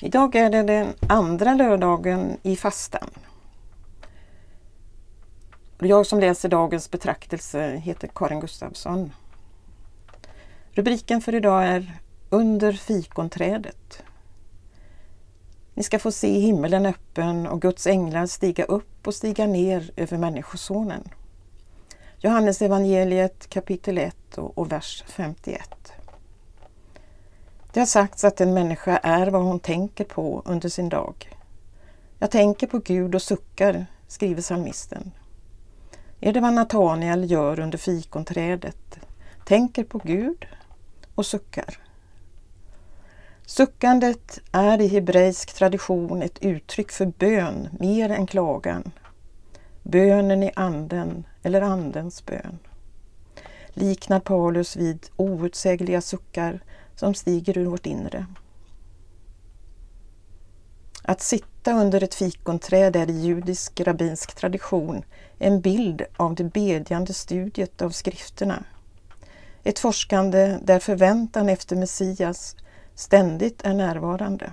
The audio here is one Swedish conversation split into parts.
Idag är det den andra lördagen i fastan. Jag som läser dagens betraktelse heter Karin Gustafsson. Rubriken för idag är Under fikonträdet. Ni ska få se himmelen öppen och Guds änglar stiga upp och stiga ner över Människosonen. Johannes evangeliet kapitel 1 och vers 51. Det har sagts att en människa är vad hon tänker på under sin dag. Jag tänker på Gud och suckar, skriver psalmisten. Är det vad Natanael gör under fikonträdet? Tänker på Gud och suckar. Suckandet är i hebreisk tradition ett uttryck för bön mer än klagan. Bönen i anden eller andens bön. Liknar Paulus vid outsägliga suckar som stiger ur vårt inre. Att sitta under ett fikonträd är i judisk rabbinsk tradition en bild av det bedjande studiet av skrifterna. Ett forskande där förväntan efter Messias ständigt är närvarande.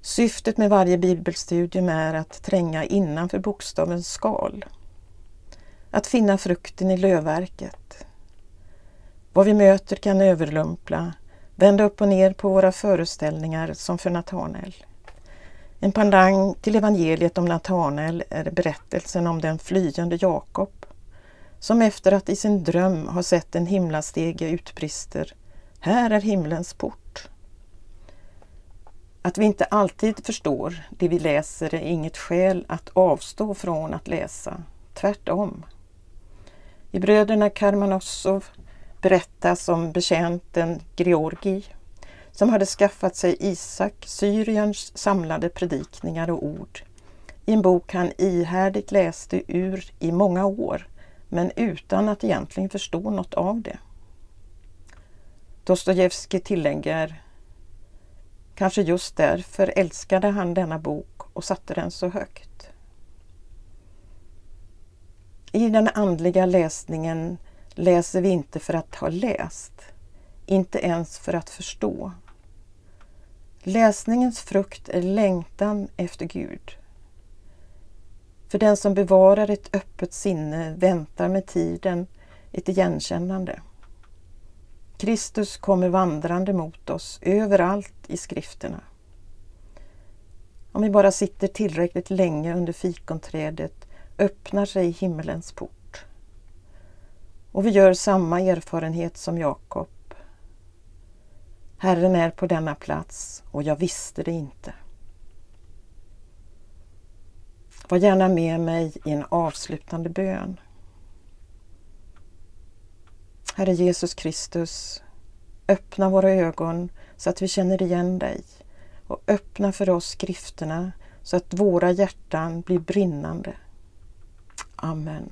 Syftet med varje bibelstudium är att tränga innanför bokstavens skal. Att finna frukten i lövverket. Vad vi möter kan överlumpla, vända upp och ner på våra föreställningar som för Natanael. En pandang till evangeliet om Natanael är berättelsen om den flyende Jakob som efter att i sin dröm ha sett en himlastege utbrister Här är himlens port. Att vi inte alltid förstår det vi läser är inget skäl att avstå från att läsa. Tvärtom. I bröderna Karmanosov berättas om betjänten Georgi som hade skaffat sig Isak, Syriens samlade predikningar och ord i en bok han ihärdigt läste ur i många år men utan att egentligen förstå något av det. Dostojevskij tillägger Kanske just därför älskade han denna bok och satte den så högt. I den andliga läsningen läser vi inte för att ha läst, inte ens för att förstå. Läsningens frukt är längtan efter Gud. För den som bevarar ett öppet sinne väntar med tiden ett igenkännande. Kristus kommer vandrande mot oss överallt i skrifterna. Om vi bara sitter tillräckligt länge under fikonträdet öppnar sig himmelens port. Och vi gör samma erfarenhet som Jakob. Herren är på denna plats och jag visste det inte. Var gärna med mig i en avslutande bön. Herre Jesus Kristus, öppna våra ögon så att vi känner igen dig och öppna för oss skrifterna så att våra hjärtan blir brinnande. Amen.